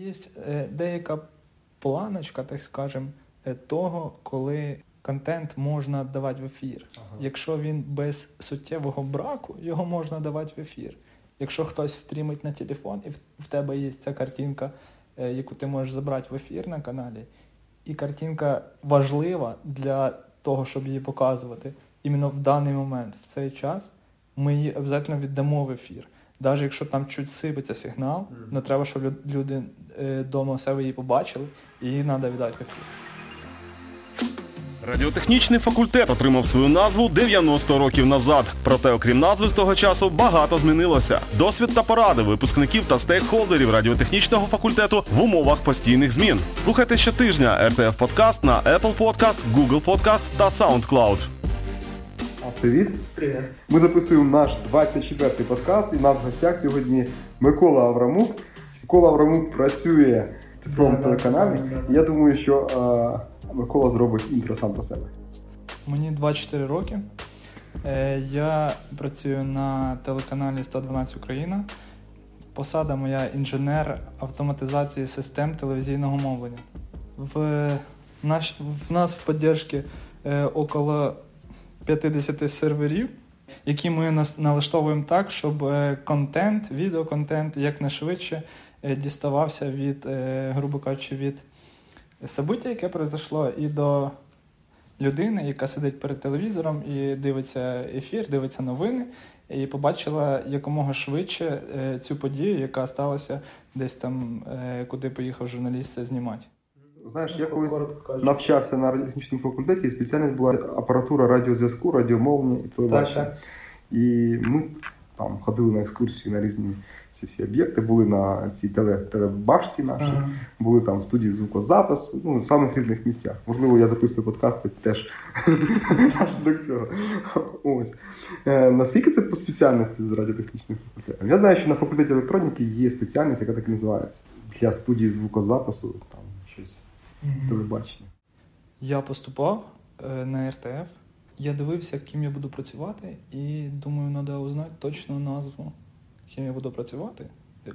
Є е, деяка планочка, так скажемо, е, того, коли контент можна давати в ефір. Ага. Якщо він без суттєвого браку, його можна давати в ефір. Якщо хтось стрімить на телефон, і в- тебе є ця картинка, е, яку ти можеш забрати в ефір на каналі, і картинка важлива для того, щоб її показувати, іменно в даний момент, в цей час, ми її обов'язково віддамо в ефір. Навіть якщо там чуть сипеться сигнал, Мгм. але треба, щоб люди вдома себе її побачили, і її треба віддати ефір. Радіотехнічний факультет отримав свою назву 90 років назад. Проте, окрім назви з того часу, багато змінилося. Досвід та поради випускників та стейкхолдерів радіотехнічного факультету в умовах постійних змін. Слухайте щотижня РТФ Подкаст на Apple Podcast, Google Podcast та SoundCloud. А, Привіт. Привіт. Ми записуємо наш 24-й подкаст, і нас в гостях сьогодні Микола Аврамук. Микола Аврамук працює в цифровому телеканалі. да, да. І я думаю, що е, Микола зробить інтро сам про себе. Мені 24 роки. Е, Я працюю на телеканалі 112 Україна. Посада моя інженер автоматизації систем телевізійного мовлення. В, наш, в нас в підтримці е, около 50 серверів, які ми налаштовуємо так, щоб е, контент, відеоконтент якнайшвидше е, діставався від, е, грубо кажучи, від собиття, яке произошло, і до людини, яка сидить перед телевізором і дивиться ефір, дивиться новини, і побачила якомога швидше цю подію, яка сталася десь там, куди поїхав журналіст знімати. Знаєш, я колись навчався на радіотехнічному факультеті, і спеціальність була апаратура радіозв'язку, радіомовлення і телебачення. І ми там ходили на екскурсії на різні ці всі об'єкти, були на цій теле, телебашті нашій, Ага. були там в студії звукозапису, ну, в самих різних місцях. Можливо, я записую подкасти теж наслідок цього. Ось. Е, наскільки це по спеціальності з радіотехнічним факультетом? Я знаю, що на факультеті електроніки є спеціальність, яка так і називається. Для студії звукозапису, там телебачення. Я поступав е, на РТФ. Я дивився, ким я буду працювати, і думаю, треба узнати точну назву, ким я буду працювати,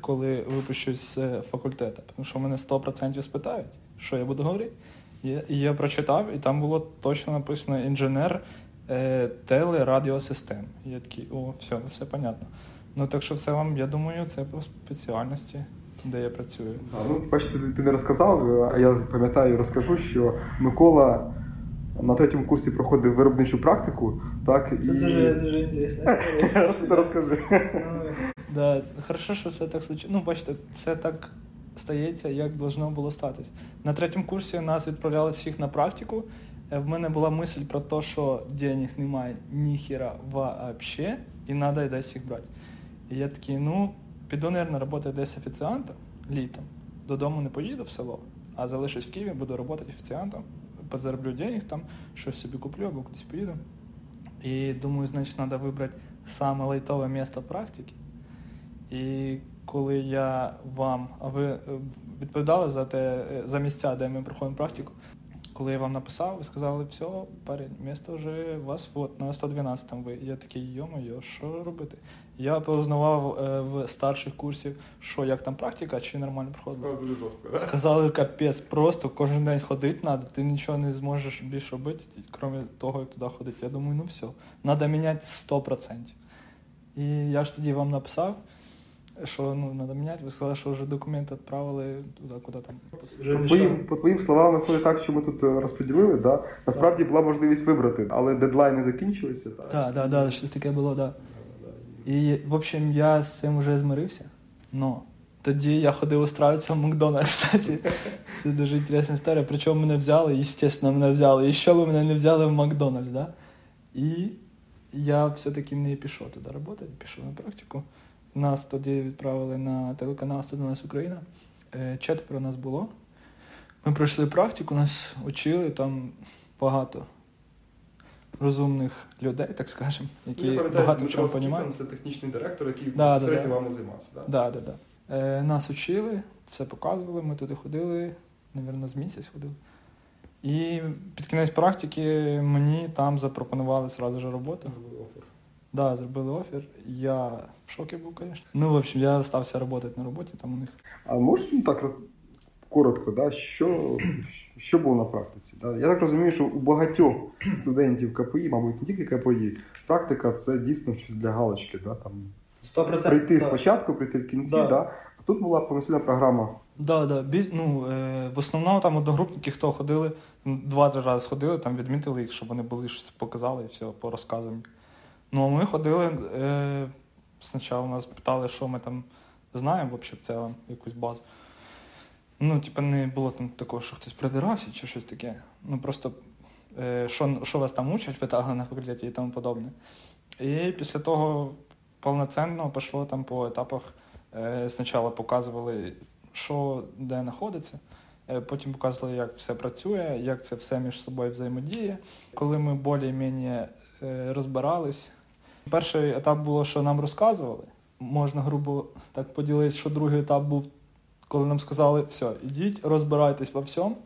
коли випущусь з факультету. Тому що мене 100% спитають, що я буду говорити. Я- я прочитав, і там було точно написано інженер е, телерадіосистем. Я такий, о, все, все понятно. Ну так що все вам, я думаю, це по спеціальності, де я працюю. А, ну, бачите, ти, не розказав, а я пам'ятаю і розкажу, що Микола на третьому курсі проходив виробничу практику, так, і... дуже інтересно. Розкажи, розкажи. Да, хорошо, що все так случилось. Ну, бачите, все так стається, як должно було статись. На третьому курсі нас відправляли всіх на практику. Е, В мене була мисль про те, що денег немає ніхіра вообще, і треба десь їх брати. І я такий, ну, піду, мабуть, працювати десь офіціантом літом. Додому не поїду в село, а залишусь в Києві, буду працювати офіціантом, позароблю денег там, щось собі куплю або кудись поїду. І думаю, значить, треба вибрати саме лайтове місце практики. І коли я вам, а ви е, відповідали за те, е, за місця, де ми проходимо практику, коли я вам написав, ви сказали, все, парень, місто вже у вас от, на 112 там ви. Я такий, йо-моє, що робити? Я познавав е, в старших курсів, що як там практика, чи нормально проходило. дуже жорстко, Сказали, капець, просто кожен день ходити треба, ти нічого не зможеш більше робити, крім того, як туди ходити. Я думаю, ну все, треба міняти 100%. І я ж тоді вам написав, що ну, треба міняти, ви сказали, що вже документи відправили туди, куди там. По твоїм, по твоїм словам, виходить так, що ми тут е, розподілили, да? насправді була можливість вибрати, але дедлайни закінчилися. Так, Так, так, так, щось таке було, так. Да. І, в общем, я з цим вже змирився. Но тоді я ходив устраиватися в Макдональдс, кстати. Це дуже інтересна історія. Причому мене взяли, естественно, мене взяли. І що ви мене не взяли в Макдональдс, да? І я все-таки не пішов туди працювати, пішов на практику. Нас тоді відправили на телеканал 112 Україна. Е, Четверо нас було. Ми пройшли практику, нас учили там багато розумних людей, так скажемо, які багато в чому розуміють. це технічний директор, який Да, да, безпосередньо да. вами займався. Так? Да, да, да. Е, нас учили, все показували, ми туди ходили, мабуть, з місяць ходили. І під кінець практики мені там запропонували одразу ж роботу. Да, зробили офер. Я в шокі був, звісно. Ну, в общем, я стався працювати на роботі там у них. А можеш ну, так коротко, да, що, що було на практиці. Да? Я так розумію, що у багатьох студентів КПІ, мабуть, не тільки КПІ, практика це дійсно щось для галочки. Да? Там, 100%. прийти так. спочатку, прийти в кінці. Да. Да? А тут була повноцінна програма. Да, да. Бі, ну, е, в основному там одногрупники, хто ходили, два-три рази ходили, там відмітили їх, щоб вони були щось показали і все, по розказам. Ну, а ми ходили, е, спочатку нас питали, що ми там знаємо взагалі в цілому, якусь базу. Ну, типу, не було там такого, що хтось придирався чи щось таке. Ну просто е, що, що вас там учать, питали на факультеті і тому подобне. І після того повноцінно пішло там по етапах. Е, спочатку показували, що де знаходиться, е, потім показували, як все працює, як це все між собою взаємодіє. Коли ми більш-менш е, розбирались, перший етап було, що нам розказували. Можна грубо так поділити, що другий етап був, коли нам сказали, все, ідіть, розбирайтесь во всьому,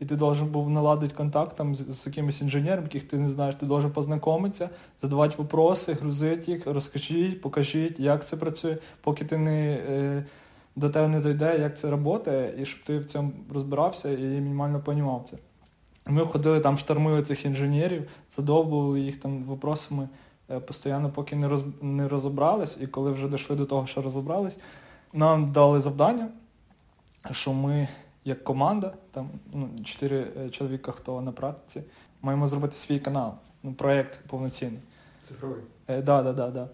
і ти должен був наладити контакт там, з, з якимось інженером, яких ти не знаєш, ти должен познайомитися, задавати вопроси, грузити їх, розкажіть, покажіть, як це працює, поки ти не, е, до тебе не дійде, як це працює, і щоб ти в цьому розбирався і мінімально розумів це. Ми ходили там, штормили цих інженерів, задовбували їх там вопросами е, постійно, поки не, роз, не розібрались, і коли вже дійшли до того, що розібрались, нам дали завдання, що ми як команда, там ну, чотири е, чоловіка, хто на практиці, маємо зробити свій канал, ну, проєкт повноцінний. Цифровий. Е, да, да, да, да.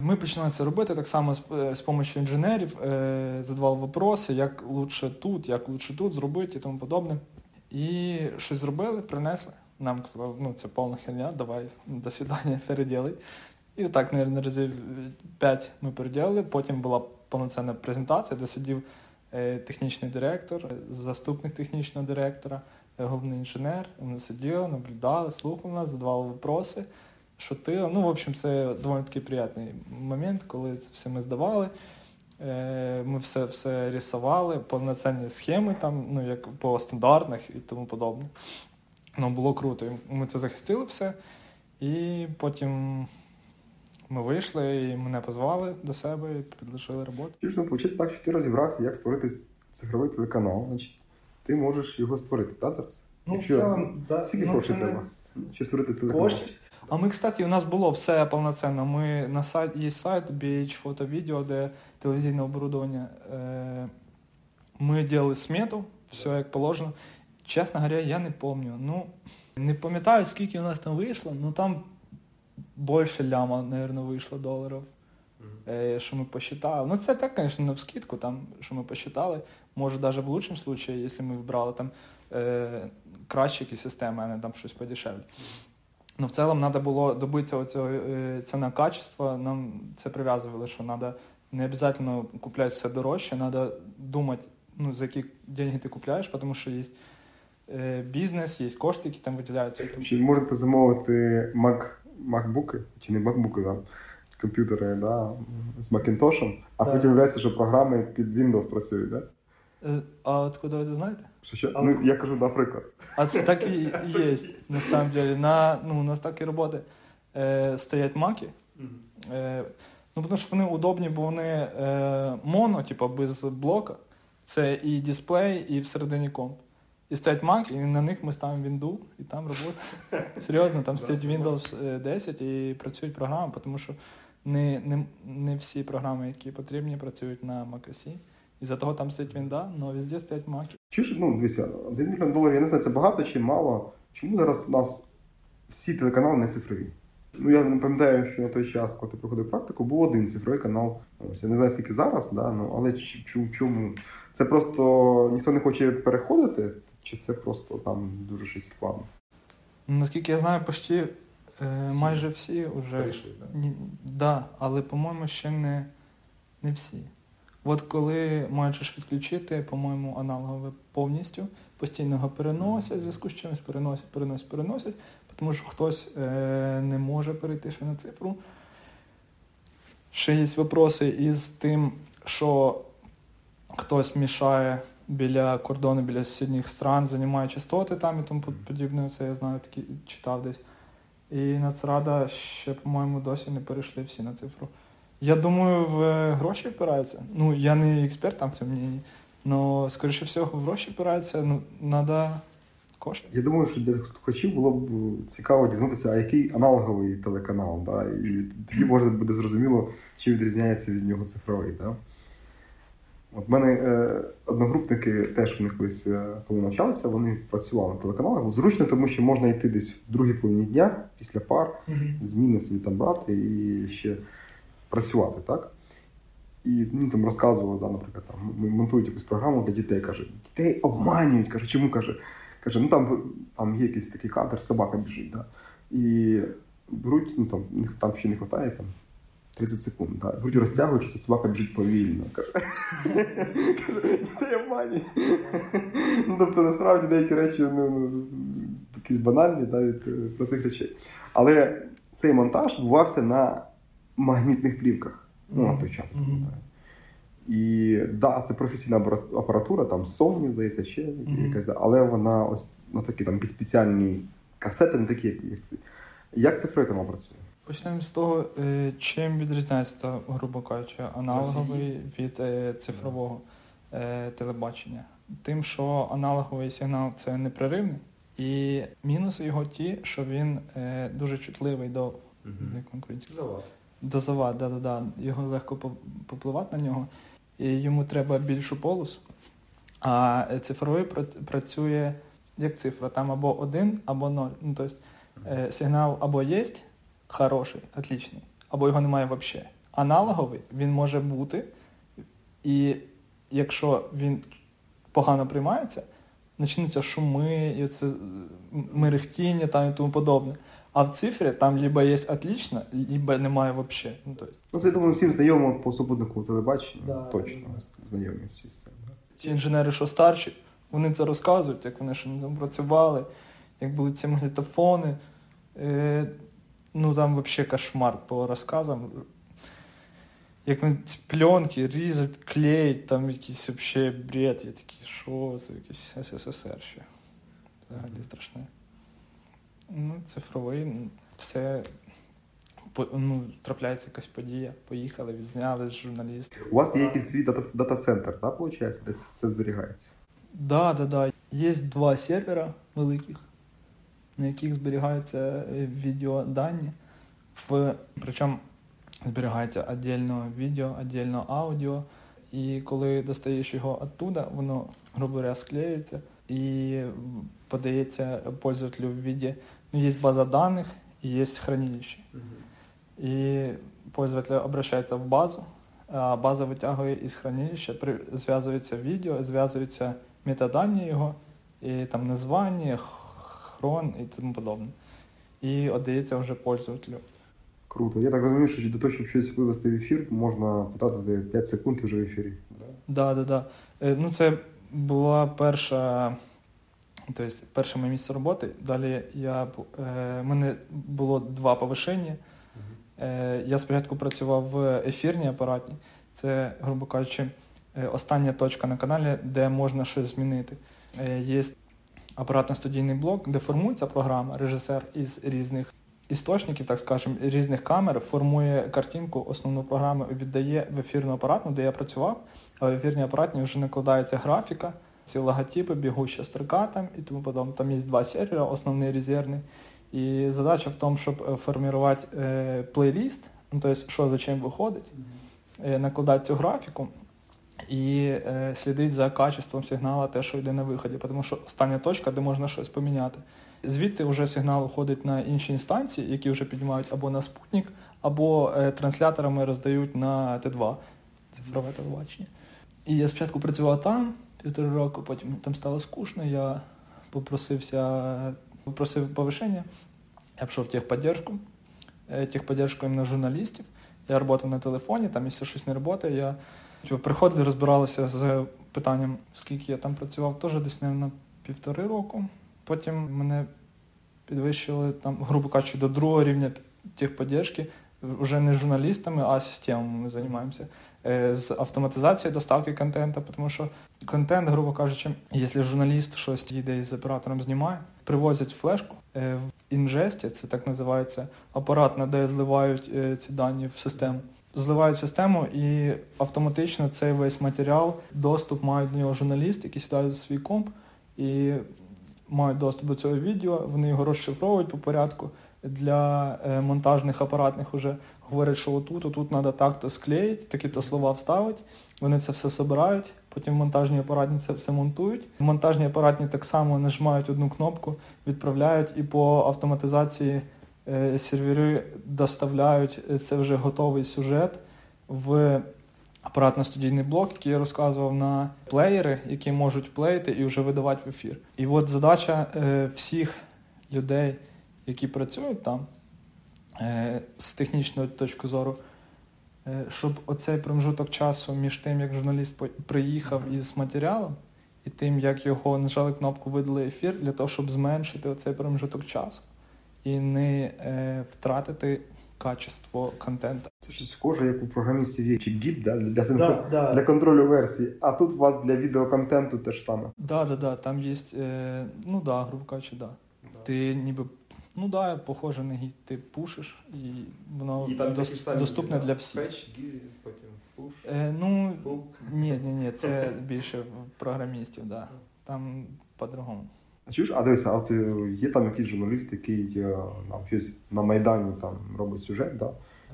Ми почали це робити так само з, е, допомогою інженерів, е, задавали вопроси, як лучше тут, як лучше тут зробити і тому подобне. І щось зробили, принесли. Нам сказали, ну це повна херня, давай, до свидання, переділай. І так, мабуть, разів 5 ми переділили. Потім була повноцінна презентація, де сидів е, технічний директор, е, заступник технічного директора, е, головний інженер. Вони сиділи, наблюдали, слухали нас, задавали вопроси, шутили. Ну, в общем, це доволі такий приємний момент, коли це все ми здавали. Е, Ми все все рисували, повноцінні схеми, там, ну, як по стандартних і тому подобне. Ну, було круто. Ми це захистили все. І потім ми вийшли і мене позвали до себе і підлишили роботу. Чи ну, виходить так, що ти розібрався, як створити цифровий телеканал, значить, ти можеш його створити, так, зараз? Ну, в Якщо- цілому, да, Скільки ну, грошей це треба? Щоб створити телеканал? Коштів. А ми, кстати, у нас було все повноцінно. Ми на сайт є сайт BH фото відео, де телевізійне оборудовання. Е, Ми робили смету, все як положено. Чесно говоря, я не пам'ятаю. Ну, не пам'ятаю, скільки у нас там вийшло, ну там більше ляма, мабуть, вийшло доларів. Що ми посчитали. Ну це так, звісно, на вскидку, там, що ми посчитали. Може, навіть в лучшому випадку, якщо ми вибрали там е, кращі якісь системи, а не там щось подешевле. Ну, в цілому треба було добитися оцього е, ціна качества. Нам це прив'язували, що треба не обов'язково купляти все дорожче, треба думати, ну, за які деньги ти купляєш, тому що є е, бізнес, є кошти, які там виділяються. Чи можете замовити Mac, MacBook, чи не MacBook, а комп'ютери да, з Macintosh, а Так. потім виявляється, що програми під Windows працюють, да? Е, а откуда ви це знаєте? Що, що? А- Ну, я кажу, наприклад. А це так і є, на самом деле. На, ну, у нас так і роботи. Е, стоять маки. Е, ну, тому що вони удобні, бо вони е, моно, типу, без блока. Це і дисплей, і всередині комп. І стоять Mac, і на них ми ставимо Windows, і там робота. Серйозно, там стоїть Windows е, 10 і працюють програми, тому що не, не, не всі програми, які потрібні, працюють на macOS. І за того там стоїть Windows, але везде стоять Mac. Чи ж, ну, дивіться, 1 мільйон доларів, я не знаю, це багато чи мало. Чому зараз у нас всі телеканали не цифрові? Ну, я не пам'ятаю, що на той час, коли ти проходив практику, був один цифровий канал. Я не знаю, скільки зараз, да, ну, але чому? Це просто ніхто не хоче переходити, чи це просто там дуже щось складно? Ну, Наскільки я знаю, почти е, майже всі вже. Перейшли, да? Ні, да, але, по-моєму, ще не, не всі. От коли маєш відключити, по-моєму, аналогове повністю, постійно його переносять, в зв'язку з чимось переносять, переносять, переносять, тому що хтось е, не може перейти ще на цифру. Ще є вопроси із тим, що хтось мішає біля кордону, біля сусідніх стран, займає частоти там і тому подібне. Це я знаю, такі читав десь. І Нацрада ще, по-моєму, досі не перейшли всі на цифру. Я думаю, в гроші впираються. Ну, я не експерт там в цьому мненні, Но, скоріше всього, в гроші впираються, ну, треба кошти. Я думаю, що для слухачів було б цікаво дізнатися, а який аналоговий телеканал, да? і тоді можна буде зрозуміло, чи відрізняється від нього цифровий. Да? От в мене е, одногрупники теж в них колись, е, коли навчалися, вони працювали на телеканалах. Зручно, тому що можна йти десь в другій половині дня після пар, зміни собі там брати і ще працювати, так? І ну, там розказували, да, наприклад, там монтують якусь програму для дітей. Каже, дітей обманюють. Каже, чому каже? Каже, ну там там є якийсь такий кадр, собака біжить. Да? І беруть, ну там там ще не вистачає там 30 секунд. Да? Беруть розтягують, собака біжить повільно. Каже, дітей обманюють. ну, Тобто, насправді деякі речі ну, ну, якісь банальні да, від е, простих речей. Але цей монтаж відбувався на магнітних плівках. Ну, на той час. І да, це професійна апаратура, там Sony, здається, ще якась, да, але вона ось на такі там спеціальні касети, не такі, як. Як цифровий канал працює? Почнемо з того, е, чим відрізняється, грубо кажучи, аналоговий від е, цифрового е, телебачення. Тим, що аналоговий сигнал це непреривний, і мінуси його ті, що він дуже чутливий до mm-hmm. до завад, да, да, да. його легко попливати на нього і йому треба більшу полосу. А цифровий працює як цифра, там або один, або ноль. Ну, тобто сигнал або є хороший, отличний, або його немає взагалі. Аналоговий він може бути, і якщо він погано приймається, почнуться шуми, і це мерехтіння там і тому подобне. А в цифрі там либо є отлично, либо немає взагалі. Ну, то ну, це я думаю, всім знайомо по супутнику телебачення. Да, Точно знайомі всі з цим. Ті інженери, що старші, вони це розказують, як вони ще не працювали, як були ці магнітофони. Ну там взагалі кошмар по розказам. Як вони ці пленки різать, клеїть, там якийсь взагалі бред. Я такий, що це якийсь СССР ще. Взагалі страшне. Ну, цифровий, все ну, трапляється якась подія. Поїхали, відзняли з журналістів. У вас є якийсь свій дата-центр, так, виходить, де це зберігається? Так, да, так, да, так. Да. Є два сервера великих, на яких зберігаються е, відеодані. В... Причому зберігається віддільно відео, віддільно аудіо. І коли достаєш його оттуда, воно, грубо говоря, склеюється і подається пользователю в виде, ну, есть база данных и есть хранилище. Uh-huh. Пользователь обращается в базу, а база витягує із хранилища, зв'язується відео, зв'язуються метадані його, і там названня, хрон і тому подобне. І віддається вже пользователю. Круто. Я так розумію, що для того, щоб щось вивести в ефір, можна потратити 5 секунд і вже в ефірі. Так, да, да, да. Ну, це була перша Тобто, перше моє місце роботи. Далі я, е, мене було два повишення. Е, я спочатку працював в ефірній апаратні. Це, грубо кажучи, е, остання точка на каналі, де можна щось змінити. Е, є апаратно-студійний блок, де формується програма, режисер із різних істочників, так скажемо, різних камер, формує картинку, основну програму і віддає в ефірну апаратну, де я працював, а в ефірній апаратні вже накладається графіка ці логотипи, бігуща строка там і тому подобное. Там є два сервера, основний резервний. І задача в тому, щоб е, формувати е, плейліст, ну, тобто, що за чим виходить, е, накладати цю графіку і е, слідити за качеством сигналу, те, що йде на виході, тому що остання точка, де можна щось поміняти. Звідти вже сигнал уходить на інші інстанції, які вже піднімають або на спутник, або е, трансляторами роздають на Т2, цифрове телебачення. І я спочатку працював там, півтори року, потім там стало скучно, я попросився, попросив повишення, я пішов в техподдержку, е, техподдержку іменно журналістів. Я працював на телефоні, там якщо щось не працює, я типу, приходили, розбиралися з питанням, скільки я там працював, теж десь на півтори року. Потім мене підвищили, там, грубо кажучи, до другого рівня техподдержки, вже не журналістами, а системами ми займаємося. Е, з автоматизацією доставки контенту, тому що контент, грубо кажучи, якщо журналіст щось їде з оператором знімає, привозять флешку е, в інжесті, це так називається апарат, де зливають е, ці дані в систему. Зливають систему і автоматично цей весь матеріал, доступ мають до нього журналісти, які сідають в свій комп і мають доступ до цього відео, вони його розшифровують по порядку. Для е, монтажних апаратних вже говорять, що отут, отут треба так-то склеїти, такі-то слова вставити. Вони це все збирають, потім монтажні апаратні це все монтують. Монтажні апаратні так само нажимають одну кнопку, відправляють і по автоматизації сервери доставляють е, це вже готовий сюжет в апаратно-студійний блок, який я розказував на плеєри, які можуть плеїти і вже видавати в ефір. І от задача е, всіх людей, які працюють там е, з технічної точки зору, е, щоб оцей промежуток часу між тим, як журналіст приїхав із матеріалом, і тим, як його нажали кнопку видали ефір, для того, щоб зменшити оцей промежуток часу і не е, втратити качество контенту. Це щось схоже, як у програмістів є чи гід да, для, Да, да. для контролю версії. А тут у вас для відеоконтенту те ж саме. Да, да, да, там є, е, ну да, грубо кажучи, да. Ти ніби, ну да, похоже на гід, ти пушиш, і воно дос- доступне для всіх. Потім пуш, Е, ну, пул. ні, ні, ні, це більше програмістів, да. Там по-другому. А чуєш, а дивися, а от е, є там якийсь журналіст, який е, щось на Майдані там робить сюжет, да?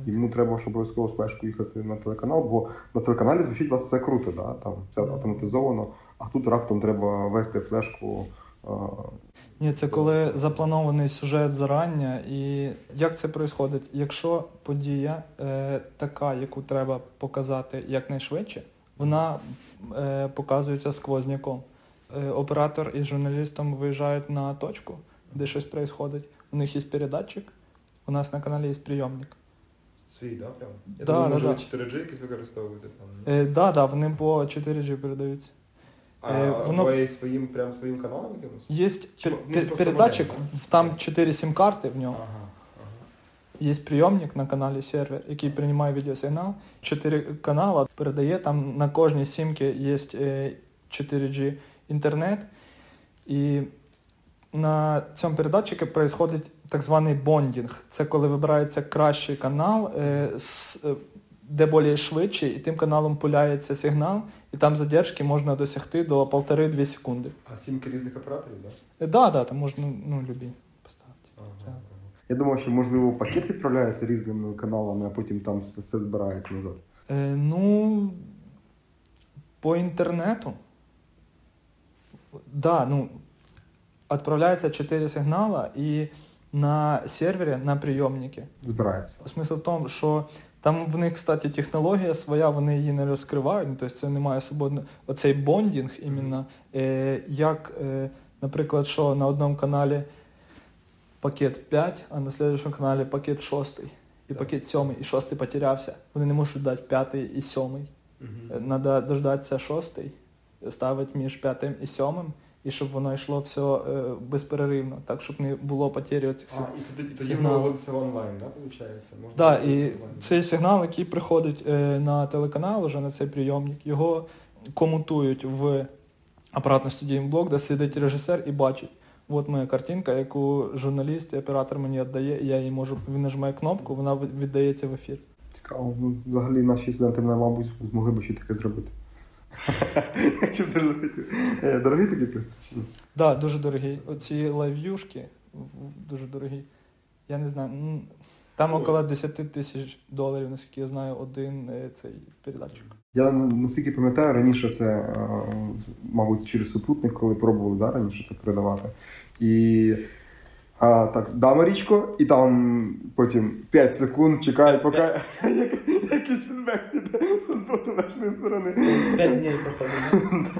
і йому треба, щоб обов'язково з флешкою їхати на телеканал, бо на телеканалі звучить вас все круто, да? там все автоматизовано, а тут раптом треба вести флешку. е, Ні, це коли запланований сюжет зарання, і як це відбувається? Якщо подія е, така, яку треба показати якнайшвидше, вона е, показується сквозняком. Е, оператор із журналістом виїжджають на точку, де щось відбувається. У них є передатчик, у нас на каналі є прийомник. Свій, да, прям? Я Да, думаю, да, може да. 4G якісь використовуєте там. ні? Е, да, да, вони по 4G передаються. А е, воно- ви своїм, прям своїм каналом якимось? Є пер- ну, пер- передатчик, в- там 4 сім-карти в нього. Ага, ага. Є прийомник на каналі сервер, який приймає відеосигнал. Чотири канали передає, там на кожній сімці є е, 4G інтернет. І на цьому передатчику відбувається так званий бондінг. Це коли вибирається кращий канал, е, е, де більш швидший, і тим каналом пуляється сигнал, і там задержки можна досягти до 1,5-2 секунди. А сімки різних операторів, так? Так, Е, да, да, там можна ну, любі поставити. Ага. Я думав, що можливо пакет відправляється різними каналами, а потім там все, все збирається назад. Е, ну, по інтернету. Да, ну, відправляється 4 сигнала і на сервері, на прийомники. Збирається. Смисл в тому, що там в них, кстати, технологія своя, вони її не розкривають, тобто це немає свободно. Оцей бондінг іменно, е, як, е, наприклад, що на одному каналі пакет 5, а на слідчому каналі пакет 6, і Так. пакет 7, і 6 потерявся. Вони не можуть дати 5 і 7. Мгм. Треба дождатися 6, ставити між 5 і 7, і щоб воно йшло все е, безперервно, так, щоб не було потері цих А, і це тоді- воно виводиться в онлайн, да, виходить? Да, і онлайн. цей сигнал, який приходить е, на телеканал, уже на цей прийомник, його комутують в апаратно-студійний блок, де сидить режисер і бачить. От моя картинка, яку журналіст і оператор мені віддає, і я її можу, він нажимає кнопку, вона віддається в ефір. Цікаво, ну, взагалі наші студенти, мабуть, змогли б ще таке зробити. Якщо б ти захотів. Е, Дорогий такий пристрій? чи ні? Да, дуже дорогі. Оці лайв'юшки дуже дорогі. Я не знаю. Там около 10 тисяч доларів, наскільки я знаю, один е, цей передатчик. Я на- наскільки пам'ятаю, раніше це, е, мабуть, через супутник, коли пробували да, раніше це передавати. І а, так, да, Марічко, і там потім 5 секунд чекають, поки як- якийсь фідбек піде з протилежної сторони. П'ять днів проходить.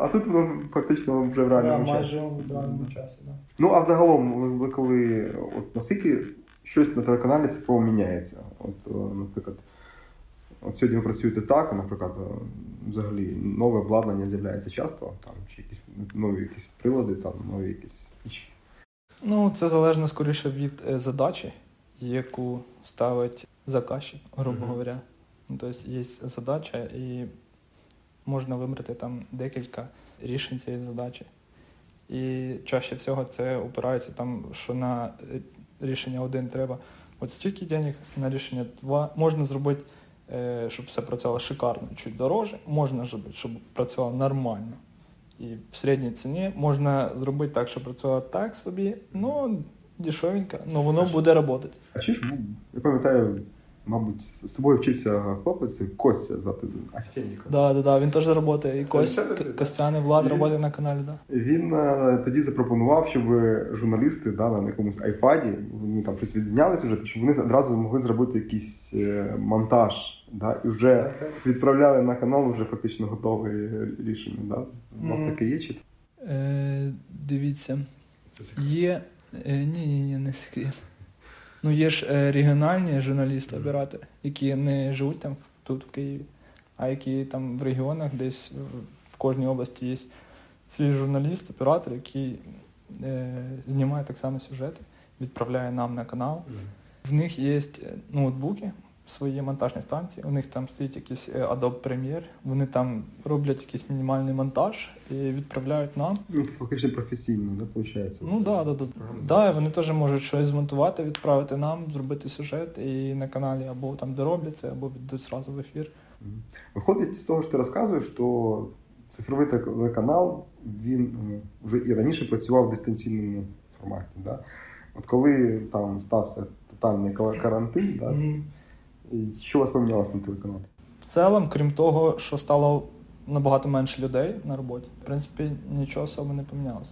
А, тут воно фактично вже в реальному часі. майже в реальному часі, да. Ну, а взагалом, ви, коли от наскільки щось на телеканалі цифрово міняється? От, наприклад, от сьогодні ви працюєте так, наприклад, взагалі нове обладнання з'являється часто, там, чи якісь нові якісь прилади, там, нові якісь. Ну, це залежно скоріше від е, задачі, яку ставить заказчик, грубо Мгм. говоря. Тобто є задача і можна вибрати там декілька рішень цієї задачі. І чаще всього це опирається там, що на е, рішення один треба От стільки денег на рішення два. Можна зробити, е, щоб все працювало шикарно, чуть дороже, можна зробити, щоб працювало нормально. І в середній ціні можна зробити так, щоб працювало так собі, ну, дешевенько, але воно буде працювати. А чи ж, я пам'ятаю, мабуть, з тобою вчився хлопець, Костя звати. Офігенника. Да, да, да, він теж працює. І Кость, Це працює. Костяний Влад працює на каналі, да. Він е, тоді запропонував, щоб журналісти да, на якомусь айпаді, вони там щось відзнялись вже, щоб вони одразу могли зробити якийсь е, монтаж. Да, і вже відправляли на канал вже фактично готове рішення. Да? У Мгм. таке є чи? Е, дивіться, є. Е, ні, ні, ні, не секрет. Ну, є ж е, регіональні журналісти, оператори, які не живуть там тут, в Києві, а які там в регіонах, десь в- кожній області є свій журналіст, оператор, який е, знімає так само сюжети, відправляє нам на канал. В них є е, ноутбуки, свої монтажні станції, у них там стоїть якийсь е, Adobe Premiere, вони там роблять якийсь мінімальний монтаж і відправляють нам. Ну, фактично професійно, да, виходить? Ну да, да, да. Да, вони теж можуть щось змонтувати, відправити нам, зробити сюжет і на каналі або там доробляться, або віддуть зразу в ефір. Виходить з того, що ти розказуєш, що цифровий телеканал він е, вже і раніше працював в дистанційному форматі. Да? От коли там стався тотальний карантин, да, і що у вас помінялося на телеканалі? В цілому, крім того, що стало набагато менше людей на роботі, в принципі, нічого особо не помінялося.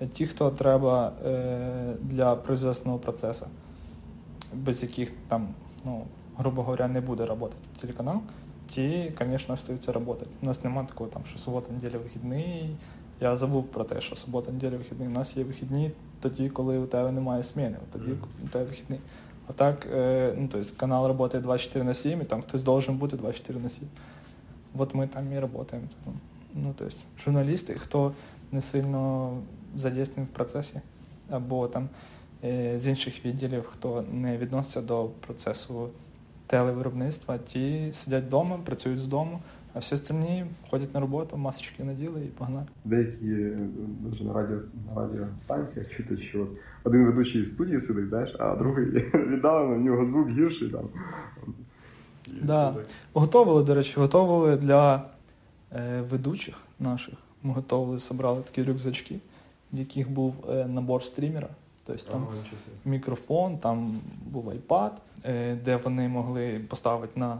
Е, Ті, хто треба е, для производственного процесу, без яких там, ну, грубо говоря, не буде працювати телеканал, ті, звісно, остаються працювати. У нас немає такого, там, що субота, неділя вихідний. Я забув про те, що субота, неділя вихідний. У нас є вихідні тоді, коли у тебе немає зміни, тоді у тебе вихідний. А так, е, ну, то есть канал работает 24 на 7, и там хтось должен бути 24 на 7. Вот ми там і працюємо. Ну, то есть журналісти, хто не сильно задействований в процесі, або там е, з інших відділів, хто не відноситься до процесу телевиробництва, ті сидять вдома, працюють з дому, а всі остальні ходять на роботу, масочки наділи і погнали. Деякі е, даже на радіо на радіостанціях чути, що один ведучий в студії сидить, знаєш, а другий віддалено, в нього звук гірший там. Да. Готовили, до речі, готовили для е, ведучих наших. Ми готовили, зібрали такі рюкзачки, в яких був е, набор стрімера. Тобто там мікрофон, там був iPad, е, де вони могли поставити на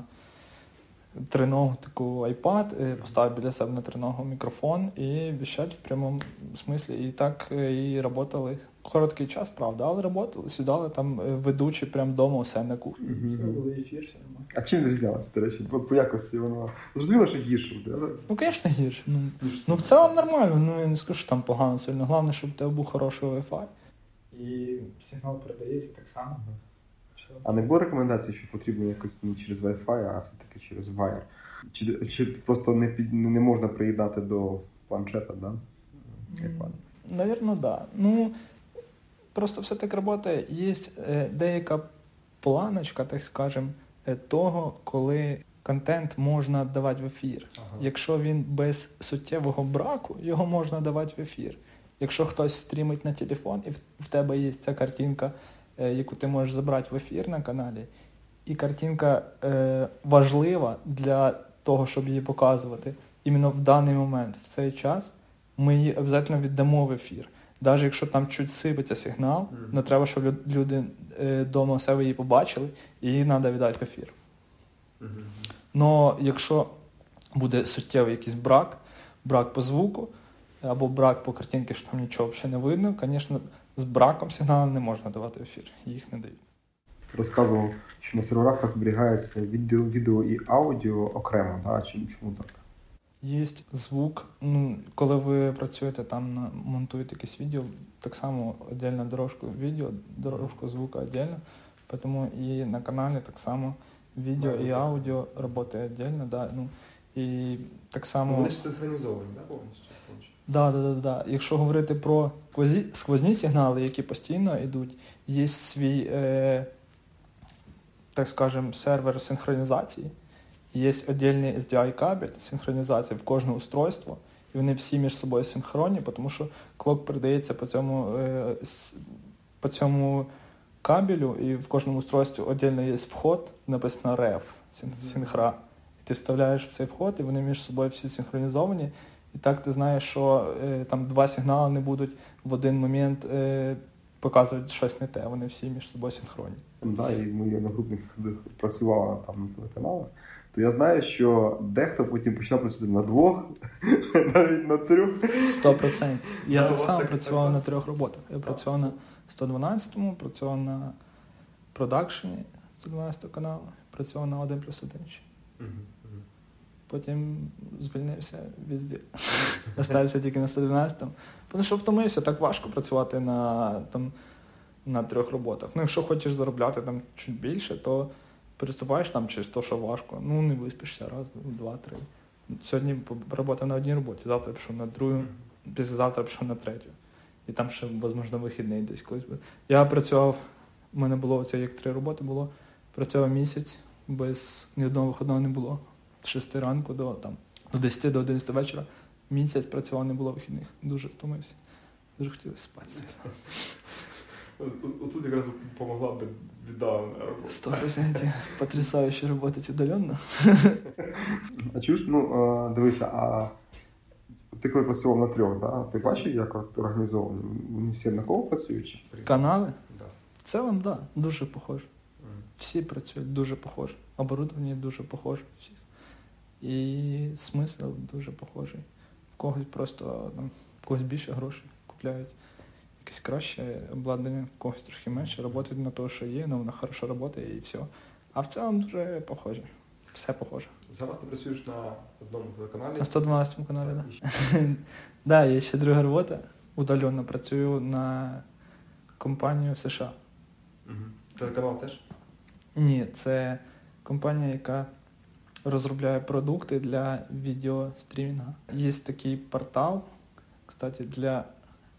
триногу таку iPad, е, поставити біля себе на триногу мікрофон і віщати в прямому смислі. І так е, і працювали. Короткий час, правда, але працювали, сідали там е, ведучі прямо вдома все на кухні. Все, були ефір, все нормально. А чим відрізнялося, до речі? По, по якості воно. Зрозуміло, що гірше. да? Ну, звісно, гірше. Ну, ну в цілому нормально, ну я не скажу, що там погано сильно. Головне, щоб у тебе був хороший Wi-Fi. І сигнал передається так само. А не було рекомендацій, що потрібно якось не через Wi-Fi, а все-таки через Wire? Чи, чи просто не, під, не можна приєднати до планшета, да? iPad? Наверное, да. Ну, просто все так працює. Є е, деяка планочка, так скажем, е, того, коли контент можна давати в ефір. Ага. Якщо він без суттєвого браку, його можна давати в ефір. Якщо хтось стрімить на телефон, і в, тебе є ця картинка, яку ти можеш забрати в ефір на каналі, і картинка е, важлива для того, щоб її показувати іменно в даний момент, в цей час, ми її обов'язково віддамо в ефір. Навіть якщо там чуть сипеться сигнал, Мгм. не треба, щоб люди вдома у себе її побачили, і її треба віддати в ефір. Мгм. Но якщо буде суттєвий якийсь брак, брак по звуку, або брак по картинці, що там нічого взагалі не видно, звісно, з браком сигналу не можна давати в ефір, їх не дають. Розказував, що на серверах зберігається відео, відео і аудіо окремо, да? Чи чому так? Є звук, ну, коли ви працюєте там, на, монтуєте якесь відео, так само віддільна дорожка відео, дорожка звука віддільно, тому і на каналі так само відео і аудіо працює віддільно, да, ну, і так само... Вони ж синхронізовані, да, повністю? Да, да, да, да. Якщо говорити про сквозні сигнали, які постійно йдуть, є свій, е, так скажем, сервер синхронізації, є віддільний SDI кабель синхронізації в кожне устройство, і вони всі між собою синхронні, тому що клок передається по цьому, е, по цьому кабелю, і в кожному устройстві отдельно є вход, написано REF, синхра. І ти вставляєш в цей вход, і вони між собою всі синхронізовані. І так ти знаєш, що е, там два сигнали не будуть в один момент е, показувати щось не те. Вони всі між собою синхронні. Да, і ми на крупних працювали там на телеканалах, то я знаю, що дехто потім почав працювати на двох, навіть на трьох. Сто процентів. Я так само працював на трьох роботах. Я працював на 112-му, працював на продакшені 112 каналу, працював на 1 плюс 1 ще. Мгм, мгм. Потім звільнився везде. Остався тільки на 112-му. Тому що втомився, так важко працювати на, там, на трьох роботах. Ну, якщо хочеш заробляти там чуть більше, то переступаєш там через те, що важко. Ну, не виспишся раз, два, три. Сьогодні поработав на одній роботі, завтра пішов на другу, післязавтра пішов на третю. І там ще, можливо, вихідний десь колись буде. Я працював, у мене було це як три роботи було. Працював місяць, без ні одного виходного не було. З 6 ранку до там до 10 до 11 вечора. Місяць працював, не було вихідних. Дуже втомився. Дуже хотілося спати сильно. Отут якраз допомогла б віддалена робота. Сто процентів. Потрясающе роботи удаленно. А чуєш, ну дивися, а ти коли працював на трьох, да, ти бачив, як організовані? Вони всі однаково працюють? Канали? Да. В цілому, так, да, дуже похоже. Всі працюють дуже похоже. Оборудовання дуже похоже всіх. І смисл дуже похожий. В когось просто там, в когось більше грошей купляють. Якесь краще обладнання, в когось трошки менше, працюють на те, що є, але воно хорошо працює і все. А в цілому дуже похоже. Все похоже. Зараз ти працюєш на одному телеканалі. На 112 каналі, так. Да. да, є ще друга робота. Удаленно працюю на компанію в США. Мгм. Телеканал теж? Ні, це компанія, яка розробляє продукти для відеострімінга. Є такий портал, кстати, для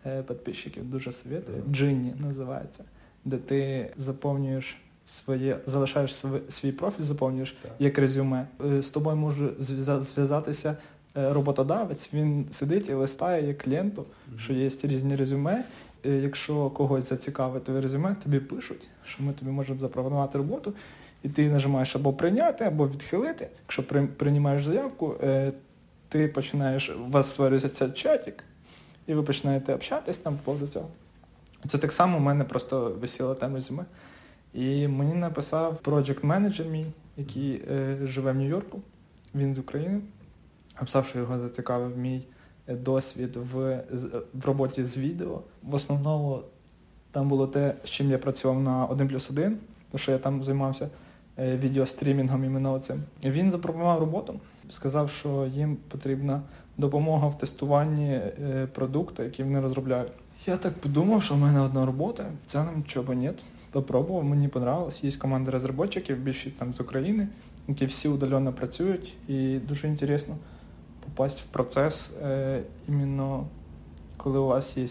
е, підписчиків дуже советую. Джинні називається, де ти заповнюєш своє, залишаєш свій, профіль, заповнюєш Так. як резюме. Е, З тобою може зв'язатися е, роботодавець, він сидить і листає як клієнту, що є різні резюме. Е, Якщо когось зацікавить твоє резюме, тобі пишуть, що ми тобі можемо запропонувати роботу, і ти нажимаєш або прийняти, або відхилити. Якщо при, приймаєш заявку, е, ти починаєш, у вас створюється чатик, і ви починаєте общатись там по поводу цього. Це так само у мене просто висіла тема резюме. І мені написав project менеджер мій, який е, живе в Нью-Йорку. Він з України. Написав, що його зацікавив мій е, досвід в, в роботі з відео. В основному там було те, з чим я працював на 1 плюс 1, тому що я там займався е, відеострімінгом іменно цим. Він запропонував роботу, сказав, що їм потрібна допомога в тестуванні е, продукту, який вони розробляють. Я так подумав, що в мене одна робота, в цілому чого ні. Попробував, мені понравилось. Є команда розробників, більшість там з України, які всі удаленно працюють, і дуже інтересно попасть в процес е, іменно коли у вас є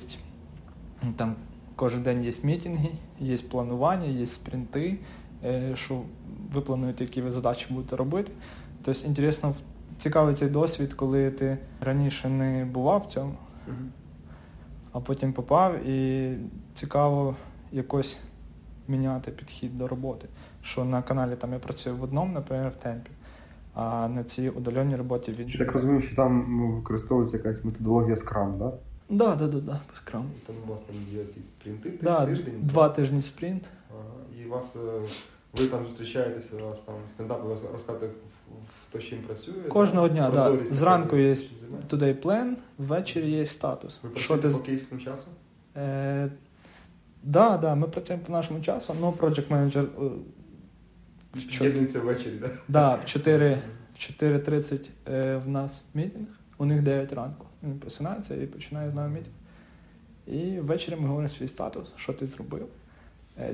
там кожен день є мітинги, є планування, є спринти, е, що ви плануєте, які ви задачі будете робити. Тобто інтересно, цікавий цей досвід, коли ти раніше не бував в цьому, а потім попав і цікаво якось міняти підхід до роботи. Що на каналі там я працюю в одному, наприклад, в темпі, а на цій удаленній роботі від Я так розумію, що там ну, використовується якась методологія Scrum, да? Да, да, да, да, по скрам. Там у вас там є ці спринти, ти- Да, тиждень. два тижні спринт. Ага. І вас, е, ви там зустрічаєтеся, у вас там стендапи, ви розказуєте, хто з чим працює. Кожного так? дня, да. Зранку є? Today plan, ввечері є статус. Ви Що ти по київському часу? Е, да, да, ми працюємо по нашому часу, але Project е, в чо- П'ятниця ввечері, так? да, в 4 в 4.30 е, в нас мітинг, у них 9 ранку. Він просинається і починає з нами мітинг. І ввечері ми говоримо свій статус, що ти зробив,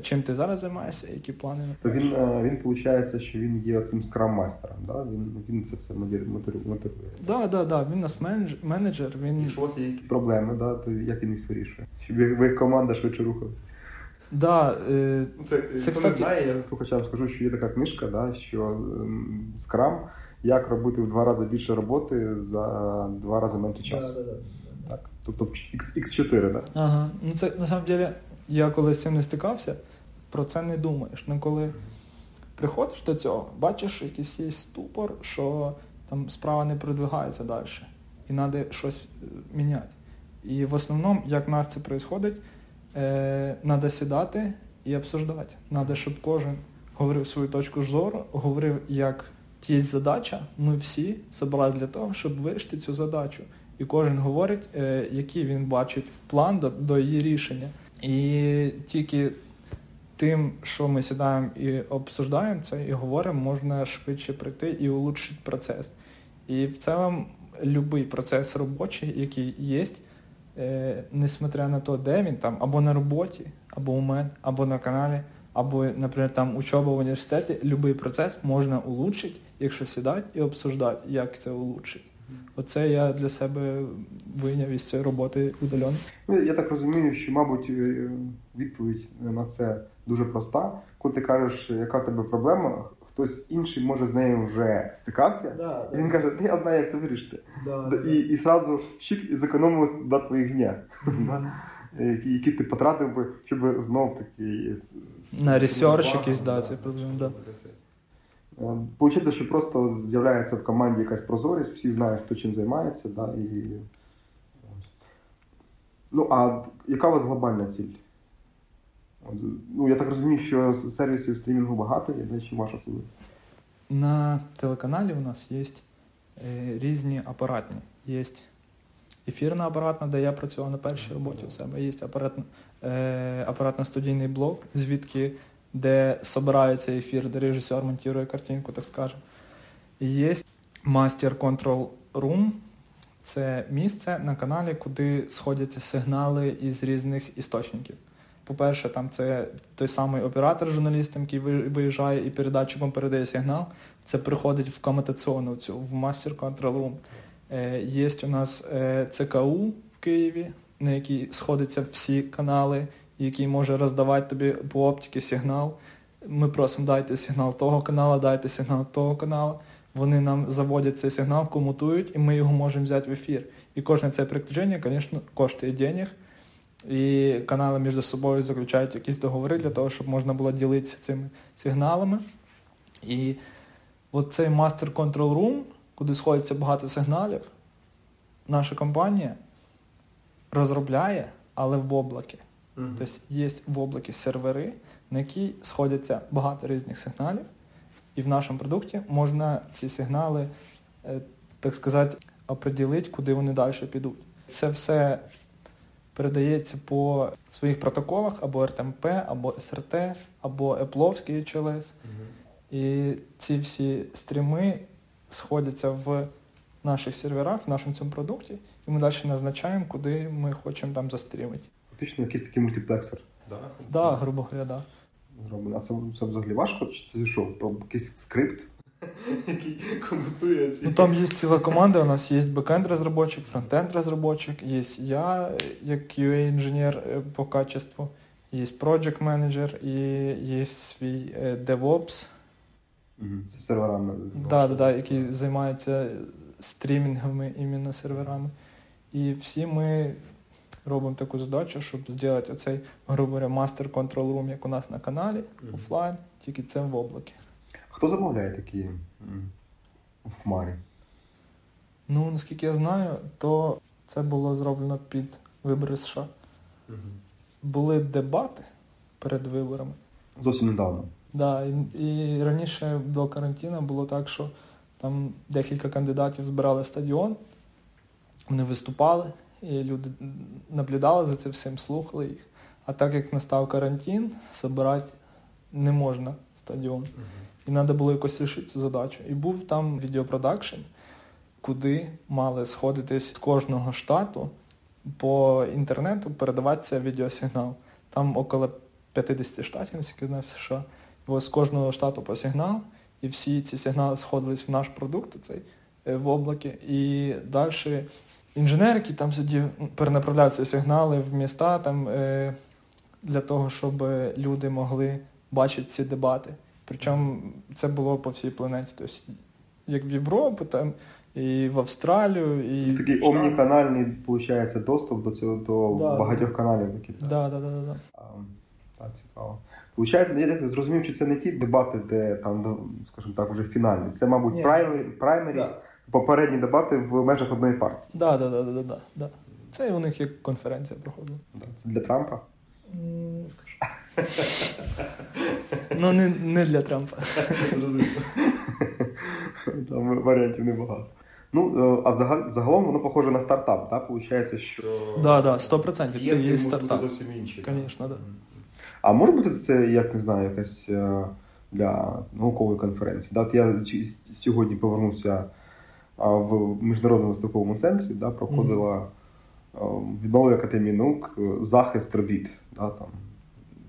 чим ти зараз займаєшся, які плани. То він, е, він виходить, що він є цим скрам-майстером, да? він, він це все моторує. Да, да, да, він у нас менеджер, він Якщо у вас є якісь Проблеми, да? то як він їх вирішує? Щоб ви команда швидше рухалися. да, е, Це, Це, хто не знає, я Слухачам скажу, що є така книжка, да, що ем, Scrum, як робити в два рази більше роботи за два рази менше часу. Так. Тобто X, X4, да? Ага. Ну це на самом деле, я коли з цим не стикався, про це не думаєш. Ну коли приходиш до цього, бачиш якийсь є ступор, що там справа не продвигається далі. І треба щось е, міняти. І в основному, як в нас це відбувається, треба сідати і обсуждати. Треба, щоб кожен говорив свою точку зору, говорив, як є задача, ми всі зібралися для того, щоб вирішити цю задачу. І кожен говорить, е, який він бачить план до, до її рішення. І тільки тим, що ми сідаємо і обсуждаємо це, і говоримо, можна швидше прийти і улучшити процес. І в цілому будь-який процес робочий, який є, е, несмотря на те, де він там, або на роботі, або у мене, або на каналі, або, наприклад, там учоба в університеті, будь-який процес можна улучшити, якщо сідати і обсуждати, як це улучшити. Оце я для себе вийняв із цієї роботи удалено. Ну, я так розумію, що, мабуть, е, відповідь на це дуже проста. Коли ти кажеш, яка в тебе проблема, хтось інший може з нею вже стикався, Да, і він каже, я знаю, як це вирішити. Да, І і сразу щик і зекономив до твоїх дня, які, які ти потратив би, щоб знов таки на ресерч якийсь, да, це проблема, да. Получається, що просто з'являється в команді якась прозорість, всі знають, хто чим займається, да, і Ну, а яка у вас глобальна ціль? Ну, я так розумію, що сервісів стрімінгу багато, є чи ваша особливо? На телеканалі у нас є е, різні апаратні. Є ефірна апаратна, де я працював на першій роботі у себе. Є апаратно, е, апаратно-студійний блок, звідки де збирається ефір, де режисер монтує картинку, так скажемо. Є Master Control Room. Це місце на каналі, куди сходяться сигнали із різних істочників. По-перше, там це той самий оператор журналістом, який виїжджає і передатчиком передає сигнал. Це приходить в комутаційну в Master Control Room. Є у нас е, ЦКУ в Києві, на якій сходяться всі канали, який може роздавати тобі по оптиці сигнал. Ми просимо дайте сигнал того каналу, дайте сигнал того каналу. Вони нам заводять цей сигнал, комутують, і ми його можемо взяти в ефір. І кожне це приключення, звісно, коштує денег. І канали між собою заключають якісь договори для того, щоб можна було ділитися цими сигналами. І от цей Master Control Room, куди сходиться багато сигналів, наша компанія розробляє, але в облакі. Mm-hmm. Тобто є в облакі сервери, на які сходяться багато різних сигналів, і в нашому продукті можна ці сигнали, е, так сказати, оприділити, куди вони далі підуть. Це все передається по своїх протоколах або РТМП, або СРТ, або Епловський HLS. Mm-hmm. І ці всі стріми сходяться в наших серверах, в нашому цьому продукті, і ми далі назначаємо, куди ми хочемо там застрімити фактично якийсь такий мультиплексор. Так, да, грубо говоря, да. Зроблено. А це, це взагалі важко? Чи це що? Якийсь скрипт? Який коментує Ну Там є ціла команда, у нас є бекенд розробочик, фронтенд розробочик, є я, як QA-інженер е, по качеству, є project менеджер і є свій е, DevOps. Це серверами. Да, да, да, який займається стрімінгами іменно серверами. І всі ми робимо таку задачу, щоб зробити оцей, грубо говоря, мастер контрол рум, як у нас на каналі, mm-hmm. офлайн, тільки це в облакі. Хто замовляє такі в хмарі? Ну, наскільки я знаю, то це було зроблено під вибори США. Mm-hmm. Були дебати перед виборами. Зовсім недавно. Да, і, і раніше до карантину було так, що там декілька кандидатів збирали стадіон, вони виступали, і люди наблюдали за цим всім, слухали їх. А так як настав карантин, збирати не можна стадіон. І треба було якось рішити цю задачу. І був там відеопродакшн, куди мали сходитись з кожного штату по інтернету передаватися відеосигнал. Там около 50 штатів, наскільки знаю, в США. Ось з кожного штату по сигнал, і всі ці сигнали сходились в наш продукт, цей е, в облакі. І далі інженер, який там сидів, перенаправляв ці сигнали в міста там, е, для того, щоб люди могли бачити ці дебати. Причому це було по всій планеті. Тобто, як в Європу, там, і в Австралію, і. Такий омніканальний, виходить, доступ до цього до да, багатьох каналів. Так, да, да, да, да. Так, цікаво. Получається, я так зрозумів, що це не ті дебати, де там, ну, скажімо так, вже фінальні. Це, мабуть, праймеріс. Попередні дебати в межах одної партії. Да, да, да, да, да, да. Це і у них як конференція проходила. Да. Це для Трампа. Не скажу. Ну, не, не для Трампа. Там варіантів небагато. Ну, е, а взагал- загалом воно похоже на стартап, так? Получається, що. Да, да, 100%. Це є стартап. зовсім інші. так? Звісно, да. А може бути це, як не знаю, якась е, для наукової конференції. Да? От я сьогодні повернувся в міжнародному виставковому центрі, да, проходила е, від Малої академії наук е, захист робіт. Да, там.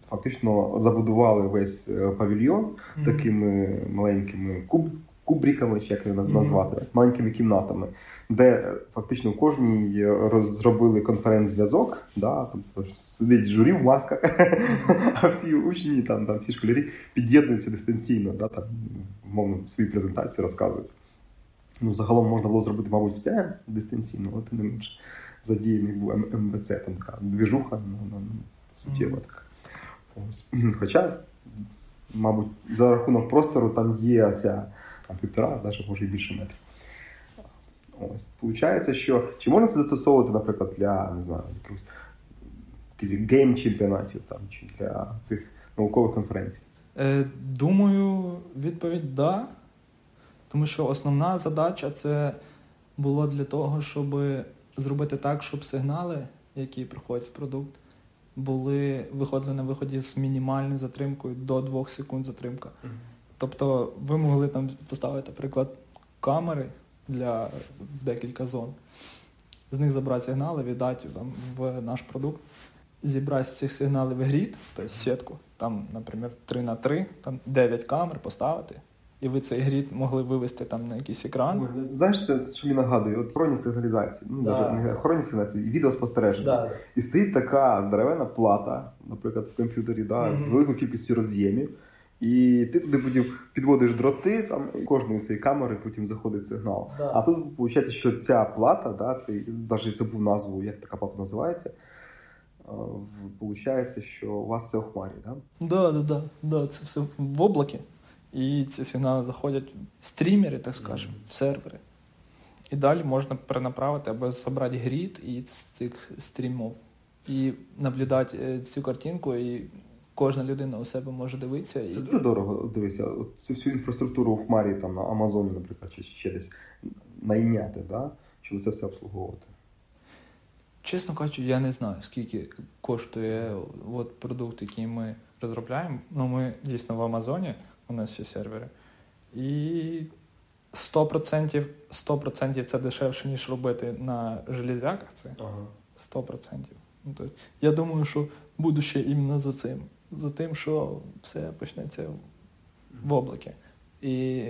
Фактично забудували весь е, павільйон Мгм. такими маленькими куб, кубриками, чи як його назвати, маленькими кімнатами, де е, фактично в кожній е, роз- зробили конференц-зв'язок, да, тобто сидить журі в масках, а всі учні, там, там всі школярі під'єднуються дистанційно, да, там, мовно, свої презентації розказують. Ну, загалом можна було зробити, мабуть, все дистанційно, але тим не менше задіяний був МВЦ, там така двіжуха на, на, на суттєва така. Ось. Хоча, мабуть, за рахунок простору там є ця там, півтора, навіть може і більше метрів. Ось. Получається, що чи можна це застосовувати, наприклад, для не знаю, якихось якихось гейм-чемпіонатів там, чи для цих наукових конференцій? Е, думаю, відповідь да. Тому що основна задача це було для того, щоб зробити так, щоб сигнали, які приходять в продукт, були виходили на виході з мінімальною затримкою до 2 секунд затримка. Тобто ви могли там поставити, наприклад, камери для декілька зон, з них забрати сигнали, віддати там, в наш продукт, зібрати з цих сигналів грід, тобто сітку, там, наприклад, 3 на 3, там 9 камер поставити, і ви цей грід могли вивести там на якийсь екран. Ой, Знаєш, це що мені нагадує? От охоронні сигналізації, ну Да. навіть не охоронні сигналізації, відеоспостереження. І стоїть така здоровена плата, наприклад, в комп'ютері, да, Мгм. з великою кількістю роз'ємів. І ти туди потім підводиш дроти, там і кожної цієї камери потім заходить сигнал. Да. А тут виходить, що ця плата, да, це навіть забув назву, як така плата називається. Виходить, що у вас це у хмарі, да? Да, да, да, да, це все в облакі. І ці сигнали заходять в стрімери, так скажемо, в сервери. І далі можна перенаправити або зібрати грід із цих стрімів і наблюдати е, цю картинку, і кожна людина у себе може дивитися. І... Це дуже дорого дивися, цю всю інфраструктуру в хмарі там на Амазоні, наприклад, чи ще десь найняти, да? щоб це все обслуговувати. Чесно кажучи, я не знаю, скільки коштує от продукт, який ми розробляємо. Ну, ми дійсно в Амазоні, у нас є сервери. І 100%, 100% це дешевше, ніж робити на железяках. Це Ага. 100%. Ну, тобто, я думаю, що будуще іменно за цим. За тим, що все почнеться в облакі. І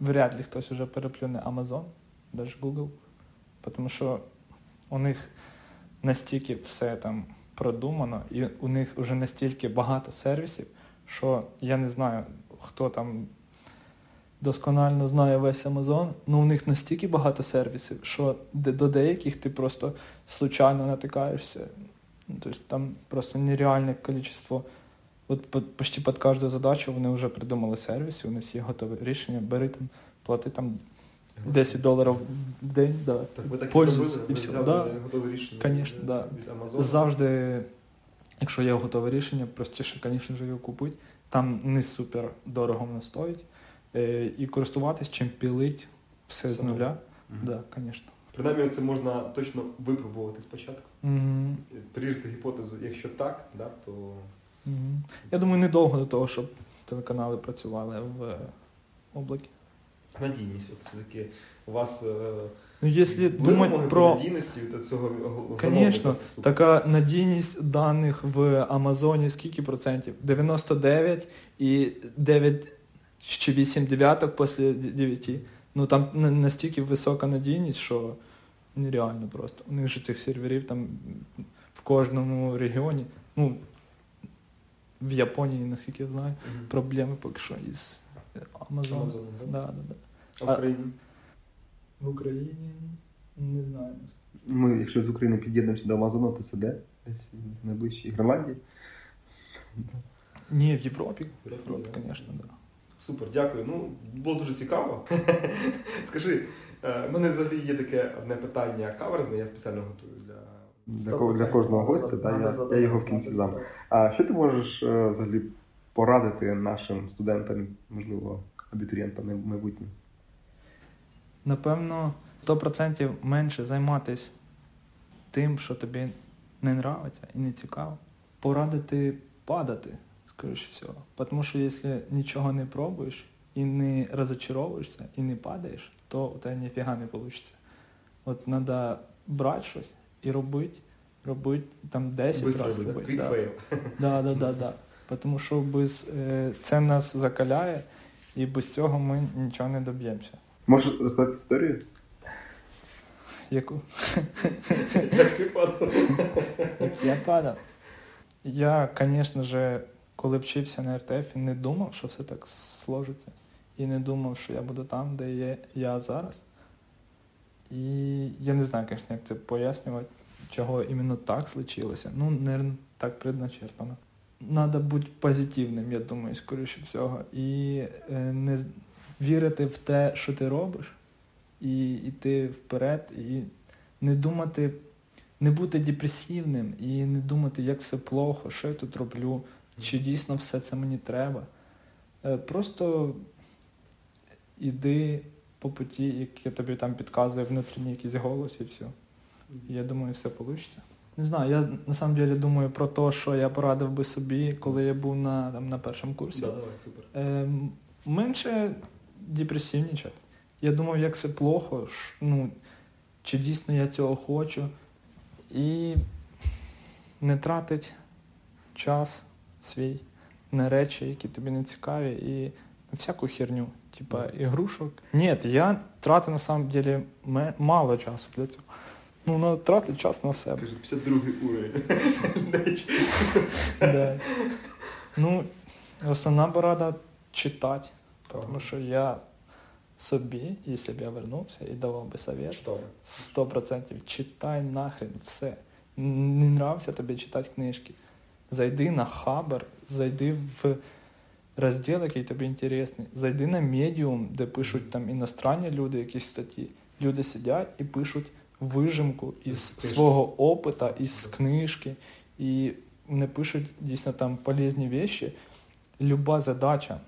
вряд ли хтось вже переплюне Amazon, навіть Google, тому що у них настільки все там продумано, і у них вже настільки багато сервісів, що я не знаю, хто там досконально знає весь Amazon, але у них настільки багато сервісів, що до деяких ти просто случайно натикаєшся. Ну, Тобто там просто нереальне кількість. От по- почти під кожну задачу вони вже придумали сервіси, у них є готове рішення, бери там, плати там 10 доларів в день, да. Так ви так і пользуйся, і все. Да. готове рішення Конечно, да. від Амазону? Завжди, якщо є готове рішення, простіше, звісно його купити. Там не супер дорого воно стоїть. Е, і користуватись, чим пілить все з нуля. Мгм. Да, звісно. Принаймні це можна точно випробувати спочатку. Перевірити гіпотезу, якщо так, да, то Мгм. Я думаю, недовго до того, щоб телеканали працювали в е, облакі. надійність. От все-таки у вас е, Ну, були думати вимоги про надійності від цього Звісно, така надійність даних в Амазоні скільки процентів? 99 і 9 чи 8 дев'яток після 9. Ну там настільки висока надійність, що нереально просто. У них же цих серверів там в кожному регіоні. Ну, в Японії, наскільки я знаю, проблеми поки що із Амазоном. Да, да, да. А в Україні? В Україні не знаю. Ми, якщо з України під'єднуємося до Амазону, то це де? Десь в найближчій Гренландії. Ні, в Європі. В Європі, звісно, так. Да. Супер, дякую. Ну, було дуже цікаво. Скажи, е, в мене взагалі є таке одне питання каверзне, я спеціально готую для. Для, ко- для кожного гостя, да, я, я його в кінці дам. А що ти можеш е, взагалі порадити нашим студентам, можливо, абітурієнтам на майбутнє? Напевно, 100% менше займатися тим, що тобі не нравиться і не цікаво. Порадити падати, скоріше всього. Тому що якщо нічого не пробуєш і не розочаровуєшся, і не падаєш, то у тебе ніфіга не вийде. От треба брати щось і робити, робити там 10 разів робити. Да. Да, да, да, да. Тому що без, е, це нас закаляє, і без цього ми нічого не доб'ємося. Можеш розказати історію? Яку? Як ти падав? Як я падав. Я, звісно ж, коли вчився на РТФ, не думав, що все так сложиться. І не думав, що я буду там, де є я зараз. І я не знаю, звісно, як це пояснювати, чого іменно так случилося. Ну, не так предначертано. Надо бути позитивним, я думаю, скоріше всього. І е, не вірити в те, що ти робиш, і йти вперед, і не думати не бути депресивним і не думати, як все плохо, що я тут роблю, чи дійсно все це мені треба. Е, Просто іди по путі, який тобі там підказує внутрішній якийсь голос і все. Я думаю, все вийде. Не знаю, я на самом деле думаю про те, що я порадив би собі, коли я був на, там, на першому курсі. Да, давай, супер. Ем, менше депресивнічати. Я думав, як це плохо, ну, чи дійсно я цього хочу. І не тратить час свій на речі, які тобі не цікаві, і на всяку херню, типа ігрушок. Ні, я тратив на самом деле мало часу для цього. Ну, ну, тратить час на себе. Кажи, 52 уровень. Да. Ну, основна порада читати. Тому що я собі, якщо б я вернувся і давав би совет, 100% читай нахрен все. Не нравиться тобі читати книжки. Зайди на Хабар, зайди в розділ, який тобі інтересний. Зайди на Medium, де пишуть там іностранні люди якісь статті. Люди сидять і пишуть вижимку із книжки. свого опита, із книжки. І вони пишуть дійсно там полезні речі. Люба задача,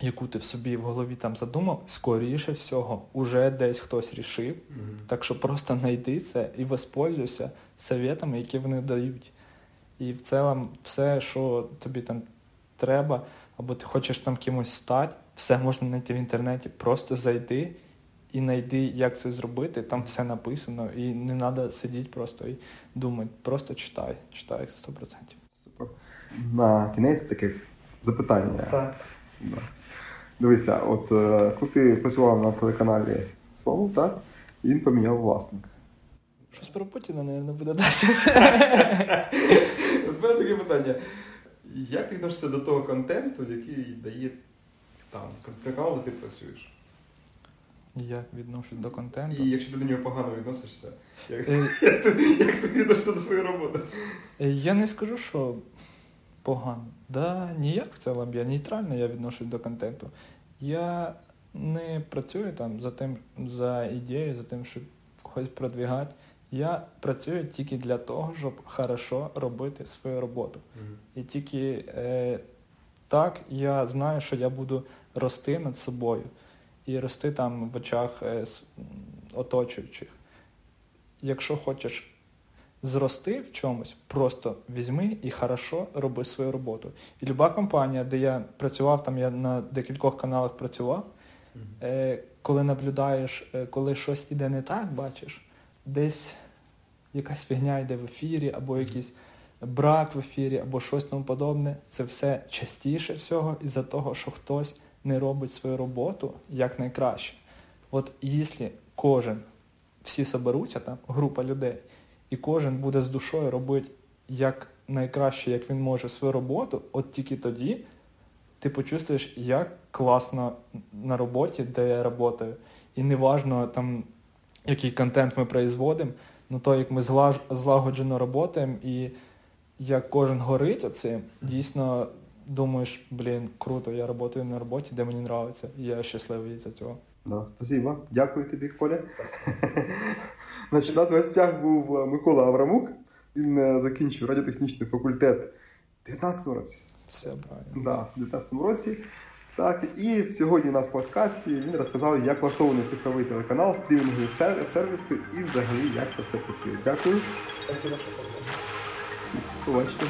яку ти в собі в голові там задумав, скоріше всього, уже десь хтось рішив. Мгм. Так що просто знайди це і воспользуйся советами, які вони дають. І в цілому все, що тобі там треба, або ти хочеш там кимось стати, все можна знайти в інтернеті. Просто зайди і знайди, як це зробити. Там все написано, і не треба сидіти просто і думати. Просто читай, читай 100%. Супер. На кінець таке запитання. Так. Да. Дивися, от е, коли ти працював на телеканалі Свобод, так? І він поміняв власника. Щось про Путіна, мабуть, буде далі. От мене таке питання. Як ти відносишся до того контенту, який дає там канал, де ти працюєш? Як відношусь до контенту? І якщо ти до нього погано відносишся, як, Е, ти, відносишся до своєї роботи? Е, Я не скажу, що погано. Да, ніяк в цілому. Я нейтрально я відношусь до контенту. Я не працюю там за тим, за ідеєю, за тим, щоб когось продвігати. Я працюю тільки для того, щоб хорошо робити свою роботу. І тільки е, так я знаю, що я буду рости над собою і рости там в очах е, оточуючих. Якщо хочеш зрости в чомусь, просто візьми і хорошо роби свою роботу. І люба компанія, де я працював, там я на декількох каналах працював, е, коли наблюдаєш, е, коли щось іде не так, бачиш, десь якась фігня йде в ефірі, або якийсь брак в ефірі, або щось тому подобне, це все частіше всього із-за того, що хтось не робить свою роботу як найкраще. От якщо кожен, всі соберуться, там, група людей, і кожен буде з душою робити як найкраще, як він може свою роботу, от тільки тоді ти почувствуєш, як класно на роботі, де я працюю. І неважно там, який контент ми производимо, ну то як ми злагоджено працюємо і як кожен горить оцим, дійсно думаєш, блін, круто, я працюю на роботі, де мені подобається, я щасливий за цього. Да, спасибо. Дякую тобі, Коля. Значить, у нас в гостях був е, Микола Аврамук. Він е, закінчив радіотехнічний факультет у 19 році. Все правильно. Да, в 19-му році. Так, і сьогодні у нас в подкасті він розказав, як влаштований цифровий телеканал, стрімінгові сервіси і взагалі як це все працює. Дякую. Спасибо. Побачите.